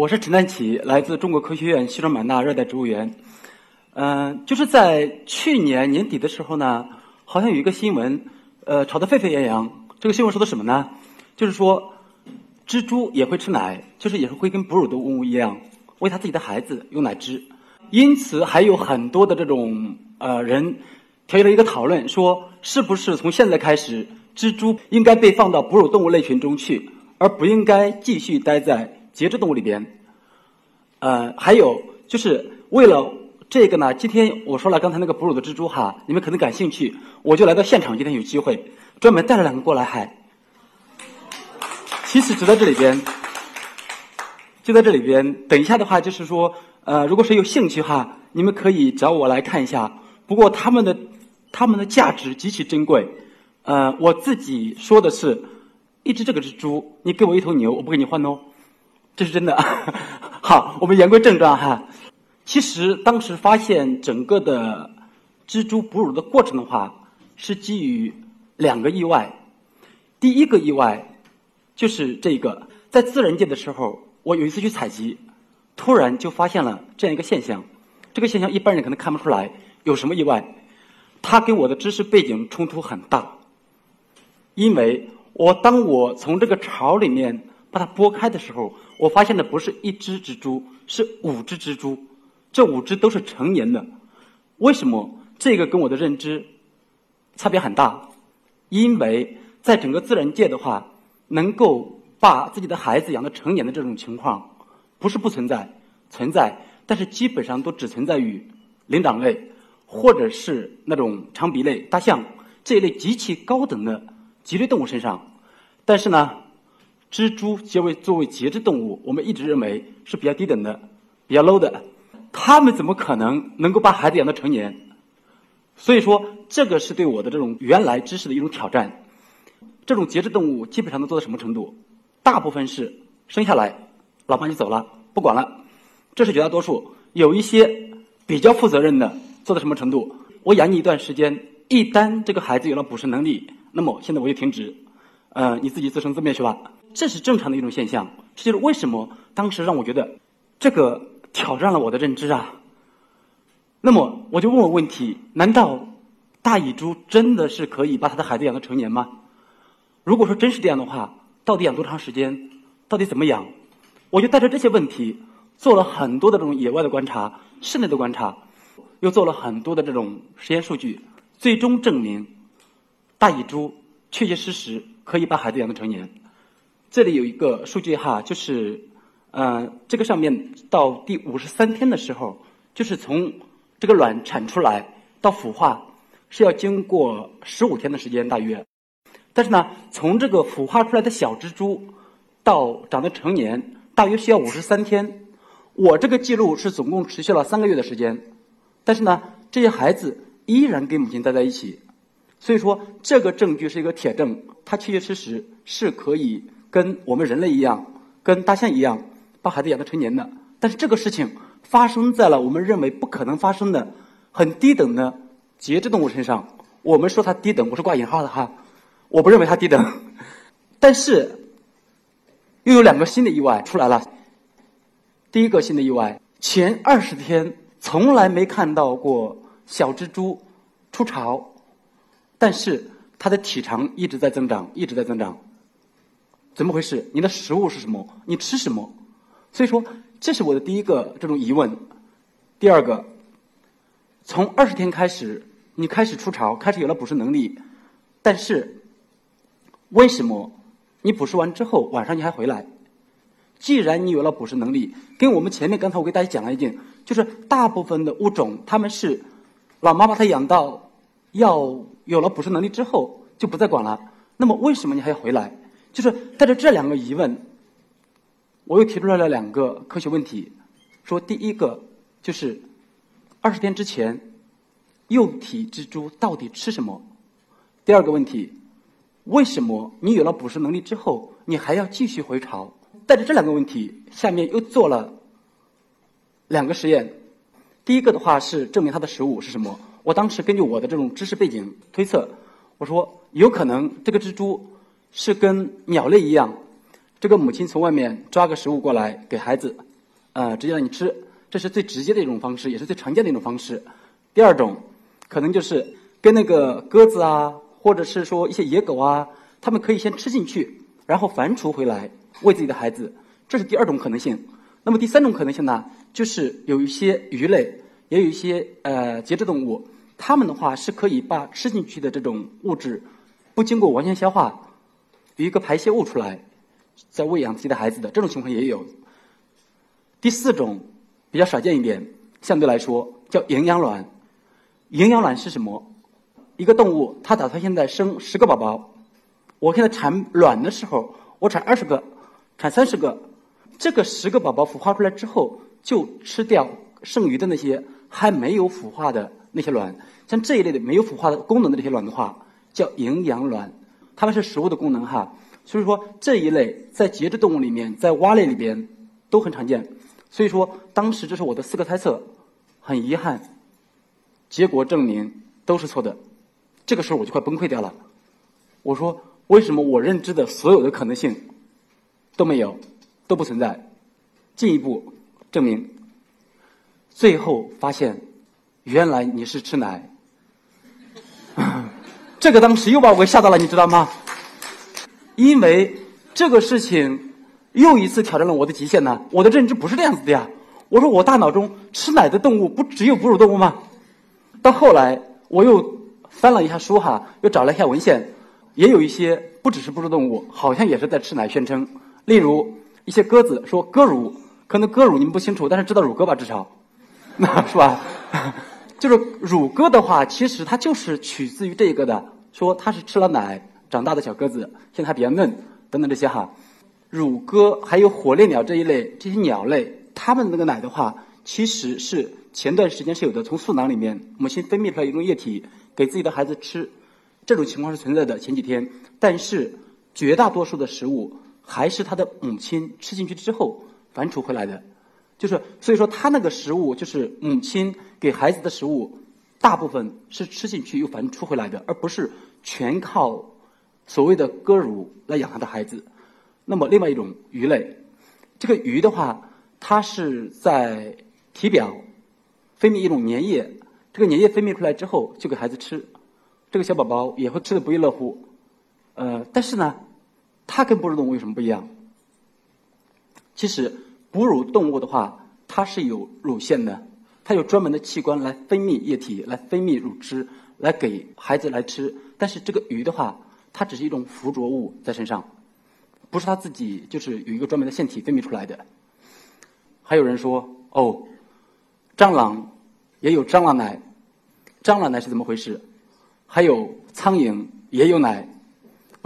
我是陈丹奇，来自中国科学院西双版纳热带植物园。嗯、就是在去年年底的时候呢，好像有一个新闻，呃，炒得沸沸扬扬。这个新闻说的什么呢？就是说，蜘蛛也会吃奶，就是也是会跟哺乳动物一样，喂它自己的孩子用奶汁。因此，还有很多的这种呃人提出了一个讨论，说是不是从现在开始，蜘蛛应该被放到哺乳动物类群中去，而不应该继续待在节肢动物里边。呃，还有就是为了这个呢，今天我说了刚才那个哺乳的蜘蛛哈，你们可能感兴趣，我就来到现场，今天有机会专门带了两个过来，还。其实就在这里边，就在这里边。等一下的话，就是说，呃，如果谁有兴趣哈，你们可以找我来看一下。不过他们的他们的价值极其珍贵。呃，我自己说的是，一只这个蜘蛛，你给我一头牛，我不给你换哦，这是真的。好，我们言归正传哈。其实当时发现整个的蜘蛛哺乳的过程的话，是基于两个意外。第一个意外就是这个，在自然界的时候，我有一次去采集，突然就发现了这样一个现象。这个现象一般人可能看不出来有什么意外，它跟我的知识背景冲突很大。因为我当我从这个巢里面把它拨开的时候，我发现的不是一只蜘蛛，是五只蜘蛛，这五只都是成年的。为什么这个跟我的认知差别很大？因为在整个自然界的话，能够把自己的孩子养到成年的这种情况，不是不存在，存在，但是基本上都只存在于灵长类，或者是那种长鼻类、大象这一类极其高等的脊椎动物身上。但是呢，蜘蛛作为作为节肢动物，我们一直认为是比较低等的、比较 low 的，它们怎么可能能够把孩子养到成年？所以说，这个是对我的这种原来知识的一种挑战。这种节肢动物基本上能做到什么程度？大部分是生下来，老妈就走了，不管了，这是绝大多数。有一些比较负责任的，做到什么程度？我养你一段时间，一旦这个孩子有了捕食能力，那么现在我就停止，呃，你自己自生自灭去吧。这是正常的一种现象。这就是为什么当时让我觉得这个挑战了我的认知啊。那么我就问我问题：难道大蚁猪真的是可以把它的孩子养到成年吗？如果说真是这样的话，到底养多长时间？到底怎么养？我就带着这些问题做了很多的这种野外的观察、室内的观察，又做了很多的这种实验数据，最终证明大蚁猪确确实实可以把孩子养到成年。这里有一个数据哈，就是呃，这个上面到第五十三天的时候，就是从这个卵产出来到孵化是要经过十五天的时间大约。但是呢，从这个孵化出来的小蜘蛛到长得成年，大约需要五十三天。我这个记录是总共持续了三个月的时间，但是呢，这些孩子依然跟母亲待在一起。所以说，这个证据是一个铁证，它确确实实是可以跟我们人类一样，跟大象一样，把孩子养到成年的。但是这个事情发生在了我们认为不可能发生的很低等的节肢动物身上。我们说它低等，我是挂引号的哈。我不认为它低等，但是又有两个新的意外出来了。第一个新的意外，前二十天从来没看到过小蜘蛛出巢，但是它的体长一直在增长，一直在增长。怎么回事？你的食物是什么？你吃什么？所以说，这是我的第一个这种疑问。第二个，从二十天开始，你开始出巢，开始有了捕食能力，但是。为什么你捕食完之后晚上你还回来？既然你有了捕食能力，跟我们前面刚才我给大家讲了一点，就是大部分的物种他们是老妈把它养到要有了捕食能力之后就不再管了。那么为什么你还要回来？就是带着这两个疑问，我又提出来了两个科学问题。说第一个就是二十天之前幼体蜘蛛到底吃什么？第二个问题。为什么你有了捕食能力之后，你还要继续回巢？带着这两个问题，下面又做了两个实验。第一个的话是证明它的食物是什么。我当时根据我的这种知识背景推测，我说有可能这个蜘蛛是跟鸟类一样，这个母亲从外面抓个食物过来给孩子，呃，直接让你吃，这是最直接的一种方式，也是最常见的一种方式。第二种，可能就是跟那个鸽子啊，或者是说一些野狗啊，它们可以先吃进去，然后反刍回来喂自己的孩子，这是第二种可能性。那么第三种可能性呢，就是有一些鱼类，也有一些呃节肢动物，它们的话是可以把吃进去的这种物质，不经过完全消化，一个排泄物出来，在喂养自己的孩子的这种情况也有。第四种比较少见一点，相对来说叫营养卵。营养卵是什么？一个动物它打算现在生十个宝宝，我现在产卵的时候，我产二十个，产三十个。这个十个宝宝孵化出来之后，就吃掉剩余的那些还没有孵化的那些卵。像这一类的没有孵化的功能的这些卵的话，叫营养卵，它们是食物的功能哈。所以说这一类在节肢动物里面，在蛙类里边都很常见。所以说当时这是我的四个猜测，很遗憾，结果证明都是错的。这个时候我就快崩溃掉了。我说为什么我认知的所有的可能性都没有？都不存在，进一步证明，最后发现，原来你是吃奶，这个当时又把我给吓到了，你知道吗？因为这个事情又一次挑战了我的极限呢。我的认知不是这样子的呀。我说我大脑中吃奶的动物不只有哺乳动物吗？到后来我又翻了一下书哈，又找了一下文献，也有一些不只是哺乳动物，好像也是在吃奶宣称，例如。一些鸽子说鸽乳，可能鸽乳你们不清楚，但是知道乳鸽吧？至少，那 是吧？就是乳鸽的话，其实它就是取自于这个的，说它是吃了奶长大的小鸽子，现在还比较嫩，等等这些哈。乳鸽还有火烈鸟这一类这些鸟类，它们那个奶的话，其实是前段时间是有的，从素囊里面母亲分泌出来一种液体给自己的孩子吃，这种情况是存在的。前几天，但是绝大多数的食物。还是他的母亲吃进去之后反刍回来的，就是所以说他那个食物就是母亲给孩子的食物，大部分是吃进去又反出回来的，而不是全靠所谓的割乳来养他的孩子。那么另外一种鱼类，这个鱼的话，它是在体表分泌一种粘液，这个粘液分泌出来之后就给孩子吃，这个小宝宝也会吃的不亦乐乎。呃，但是呢。它跟哺乳动物有什么不一样？其实哺乳动物的话，它是有乳腺的，它有专门的器官来分泌液体，来分泌乳汁，来给孩子来吃。但是这个鱼的话，它只是一种附着物在身上，不是它自己就是有一个专门的腺体分泌出来的。还有人说，哦，蟑螂也有蟑螂奶，蟑螂奶是怎么回事？还有苍蝇也有奶，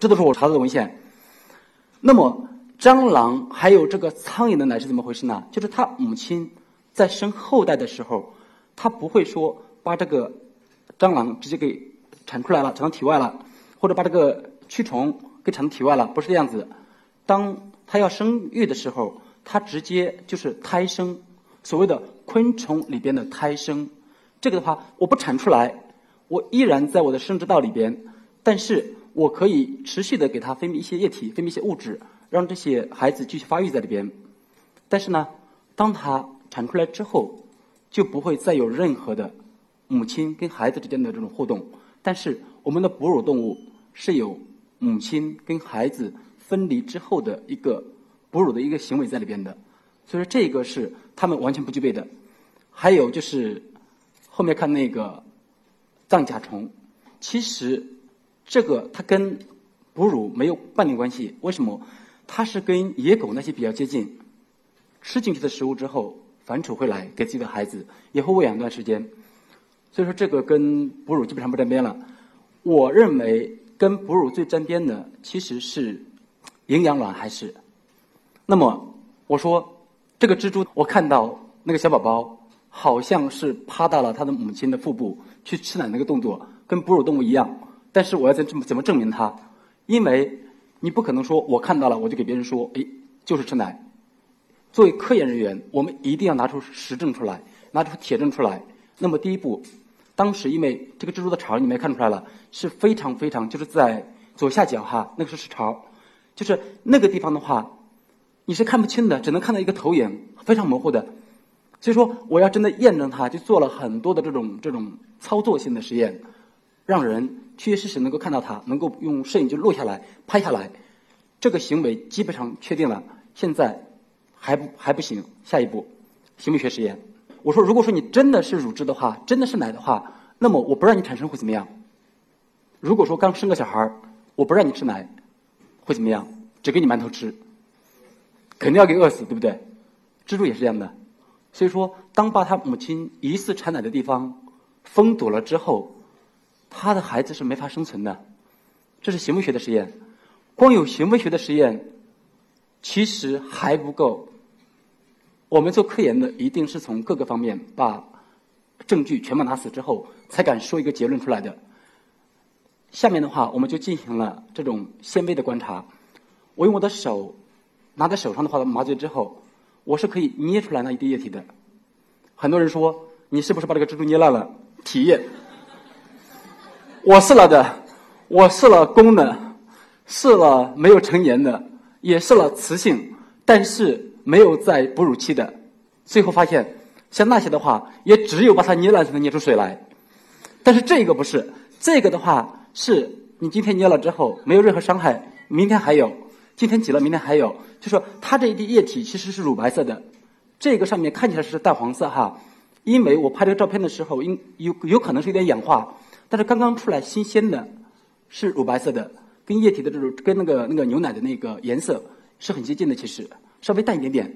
这都是我查到的文献。那么，蟑螂还有这个苍蝇的奶是怎么回事呢？就是它母亲在生后代的时候，它不会说把这个蟑螂直接给产出来了，产到体外了，或者把这个蛆虫给产到体外了，不是这样子。当它要生育的时候，它直接就是胎生，所谓的昆虫里边的胎生。这个的话，我不产出来，我依然在我的生殖道里边，但是。我可以持续的给它分泌一些液体，分泌一些物质，让这些孩子继续发育在里边。但是呢，当它产出来之后，就不会再有任何的母亲跟孩子之间的这种互动。但是我们的哺乳动物是有母亲跟孩子分离之后的一个哺乳的一个行为在里边的，所以说这个是他们完全不具备的。还有就是后面看那个藏甲虫，其实。这个它跟哺乳没有半点关系，为什么？它是跟野狗那些比较接近，吃进去的食物之后反刍回来给自己的孩子，也会喂养一段时间。所以说这个跟哺乳基本上不沾边了。我认为跟哺乳最沾边的其实是营养卵，还是？那么我说这个蜘蛛，我看到那个小宝宝好像是趴到了他的母亲的腹部去吃奶那个动作，跟哺乳动物一样。但是我要怎怎么怎么证明它？因为你不可能说我看到了我就给别人说，哎，就是吃奶。作为科研人员，我们一定要拿出实证出来，拿出铁证出来。那么第一步，当时因为这个蜘蛛的巢你们也看出来了，是非常非常就是在左下角哈，那个是巢，就是那个地方的话，你是看不清的，只能看到一个投影，非常模糊的。所以说，我要真的验证它，就做了很多的这种这种操作性的实验，让人确确实实能够看到它，能够用摄影机录下来、拍下来，这个行为基本上确定了。现在还不还不行，下一步行为学实验。我说，如果说你真的是乳汁的话，真的是奶的话，那么我不让你产生会怎么样？如果说刚生个小孩儿，我不让你吃奶，会怎么样？只给你馒头吃，肯定要给饿死，对不对？蜘蛛也是这样的。所以说，当把他母亲疑似产奶的地方封堵了之后，他的孩子是没法生存的。这是行为学的实验，光有行为学的实验其实还不够。我们做科研的一定是从各个方面把证据全部拿死之后，才敢说一个结论出来的。下面的话，我们就进行了这种纤维的观察。我用我的手拿在手上的话，麻醉之后。我是可以捏出来那一滴液体的。很多人说你是不是把这个蜘蛛捏烂了？体液，我试了的，我试了公的，试了没有成年的，也试了雌性，但是没有在哺乳期的。最后发现，像那些的话，也只有把它捏烂才能捏出水来。但是这个不是，这个的话是你今天捏了之后没有任何伤害，明天还有。今天挤了，明天还有，就说它这一滴液体其实是乳白色的，这个上面看起来是淡黄色哈，因为我拍这个照片的时候，应有有可能是有点氧化，但是刚刚出来新鲜的，是乳白色的，跟液体的这种跟那个那个牛奶的那个颜色是很接近的，其实稍微淡一点点。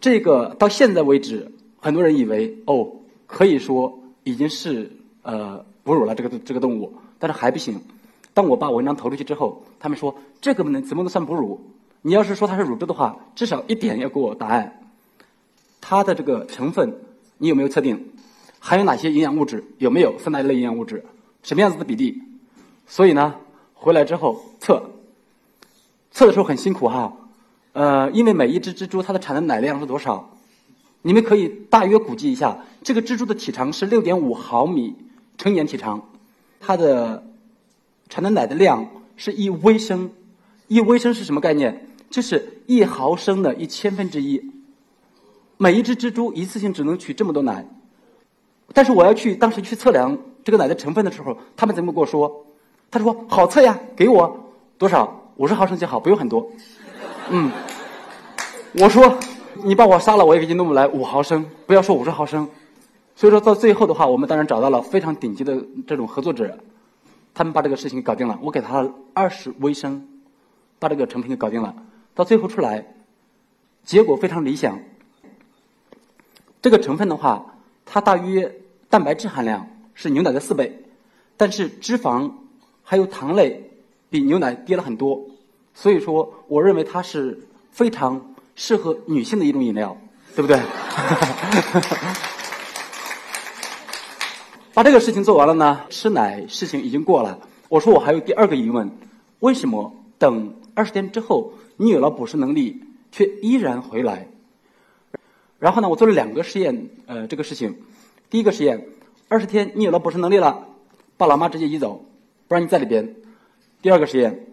这个到现在为止，很多人以为哦，可以说已经是呃哺乳了这个这个动物，但是还不行。当我把文章投出去之后，他们说这个不能怎么能算哺乳？你要是说它是乳汁的话，至少一点要给我答案。它的这个成分你有没有测定？含有哪些营养物质？有没有三大类营养物质？什么样子的比例？所以呢，回来之后测，测的时候很辛苦哈。呃，因为每一只蜘蛛它的产的奶量是多少？你们可以大约估计一下，这个蜘蛛的体长是六点五毫米，成年体长，它的。产的奶的量是一微升，一微升是什么概念？就是一毫升的一千分之一。每一只蜘蛛一次性只能取这么多奶，但是我要去当时去测量这个奶的成分的时候，他们怎么跟我说？他说好测呀，给我多少？五十毫升就好，不用很多。嗯，我说你把我杀了，我也给你弄不来五毫升，不要说五十毫升。所以说到最后的话，我们当然找到了非常顶级的这种合作者。他们把这个事情搞定了，我给他二十微升，把这个成品给搞定了。到最后出来，结果非常理想。这个成分的话，它大约蛋白质含量是牛奶的四倍，但是脂肪还有糖类比牛奶低了很多。所以说，我认为它是非常适合女性的一种饮料，对不对？把这个事情做完了呢，吃奶事情已经过了。我说我还有第二个疑问：为什么等二十天之后，你有了捕食能力，却依然回来？然后呢，我做了两个实验，呃，这个事情，第一个实验，二十天你有了捕食能力了，把老妈直接移走，不让你在里边。第二个实验，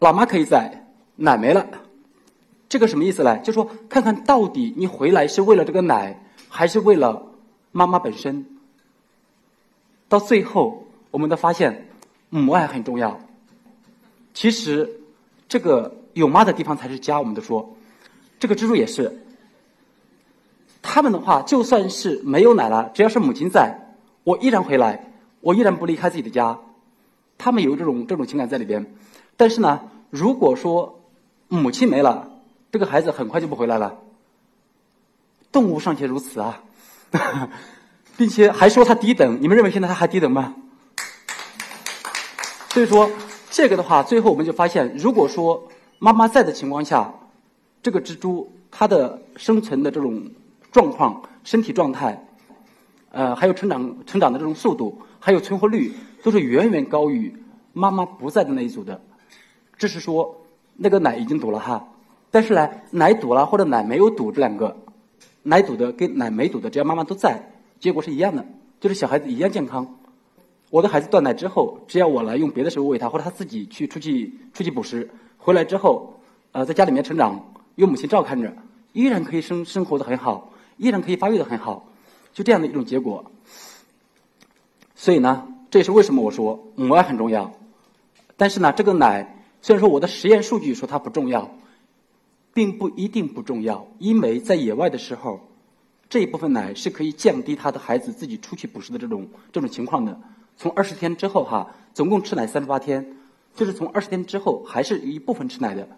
老妈可以在，奶没了，这个什么意思呢？就说看看到底你回来是为了这个奶，还是为了妈妈本身？到最后，我们都发现母爱很重要。其实，这个有妈的地方才是家。我们都说，这个蜘蛛也是。他们的话，就算是没有奶了，只要是母亲在，我依然回来，我依然不离开自己的家。他们有这种这种情感在里边。但是呢，如果说母亲没了，这个孩子很快就不回来了。动物尚且如此啊。并且还说它低等，你们认为现在它还低等吗？所以说，这个的话，最后我们就发现，如果说妈妈在的情况下，这个蜘蛛它的生存的这种状况、身体状态，呃，还有成长成长的这种速度，还有存活率，都是远远高于妈妈不在的那一组的。这是说，那个奶已经堵了哈，但是呢，奶堵了或者奶没有堵这两个，奶堵的跟奶没堵的，只要妈妈都在。结果是一样的，就是小孩子一样健康。我的孩子断奶之后，只要我来用别的食物喂他，或者他自己去出去出去捕食，回来之后，呃，在家里面成长，有母亲照看着，依然可以生生活的很好，依然可以发育的很好，就这样的一种结果。所以呢，这也是为什么我说母爱很重要。但是呢，这个奶虽然说我的实验数据说它不重要，并不一定不重要，因为在野外的时候，这一部分奶是可以降低他的孩子自己出去捕食的这种这种情况的。从二十天之后哈，总共吃奶三十八天，就是从二十天之后还是一部分吃奶的。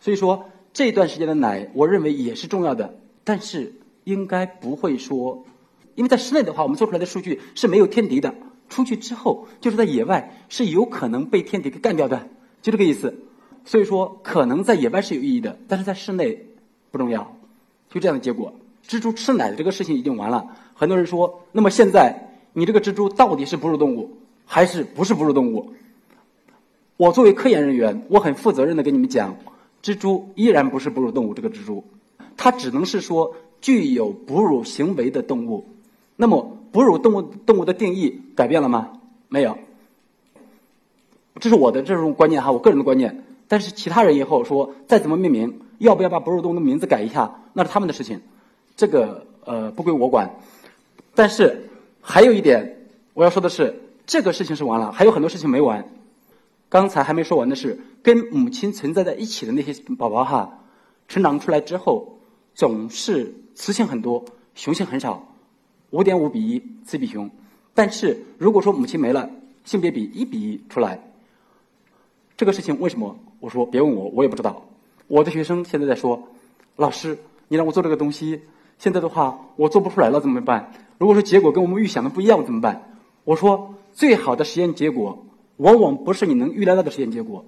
所以说这段时间的奶，我认为也是重要的，但是应该不会说。因为在室内的话，我们做出来的数据是没有天敌的；出去之后，就是在野外是有可能被天敌给干掉的，就这个意思。所以说，可能在野外是有意义的，但是在室内不重要，就这样的结果。蜘蛛吃奶的这个事情已经完了。很多人说，那么现在你这个蜘蛛到底是哺乳动物还是不是哺乳动物？我作为科研人员，我很负责任的跟你们讲，蜘蛛依然不是哺乳动物。这个蜘蛛，它只能是说具有哺乳行为的动物。那么，哺乳动物动物的定义改变了吗？没有，这是我的这种观念哈，我个人的观念。但是其他人以后说再怎么命名，要不要把哺乳动物的名字改一下，那是他们的事情，这个呃不归我管。但是还有一点我要说的是，这个事情是完了，还有很多事情没完。刚才还没说完的是，跟母亲存在在一起的那些宝宝哈，成长出来之后总是雌性很多，雄性很少。五点五比一，雌比雄。但是如果说母亲没了，性别比一比一出来，这个事情为什么？我说别问我，我也不知道。我的学生现在在说，老师，你让我做这个东西，现在的话我做不出来了，怎么办？如果说结果跟我们预想的不一样，怎么办？我说最好的实验结果，往往不是你能预料到的实验结果，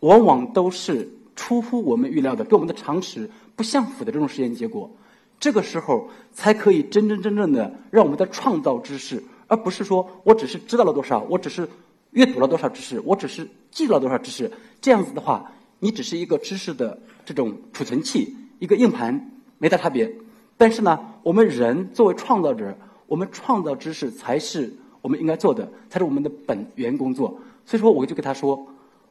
往往都是出乎我们预料的，跟我们的常识不相符的这种实验结果。这个时候才可以真真正正的让我们在创造知识，而不是说我只是知道了多少，我只是阅读了多少知识，我只是记了多少知识。这样子的话，你只是一个知识的这种储存器，一个硬盘，没大差别。但是呢，我们人作为创造者，我们创造知识才是我们应该做的，才是我们的本源工作。所以说，我就跟他说，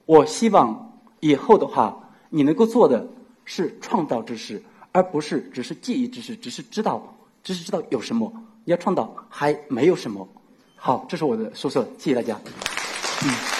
我希望以后的话，你能够做的是创造知识。而不是只是记忆知识，只是知道，只是知道有什么，你要创造还没有什么。好，这是我的说说，谢谢大家。嗯。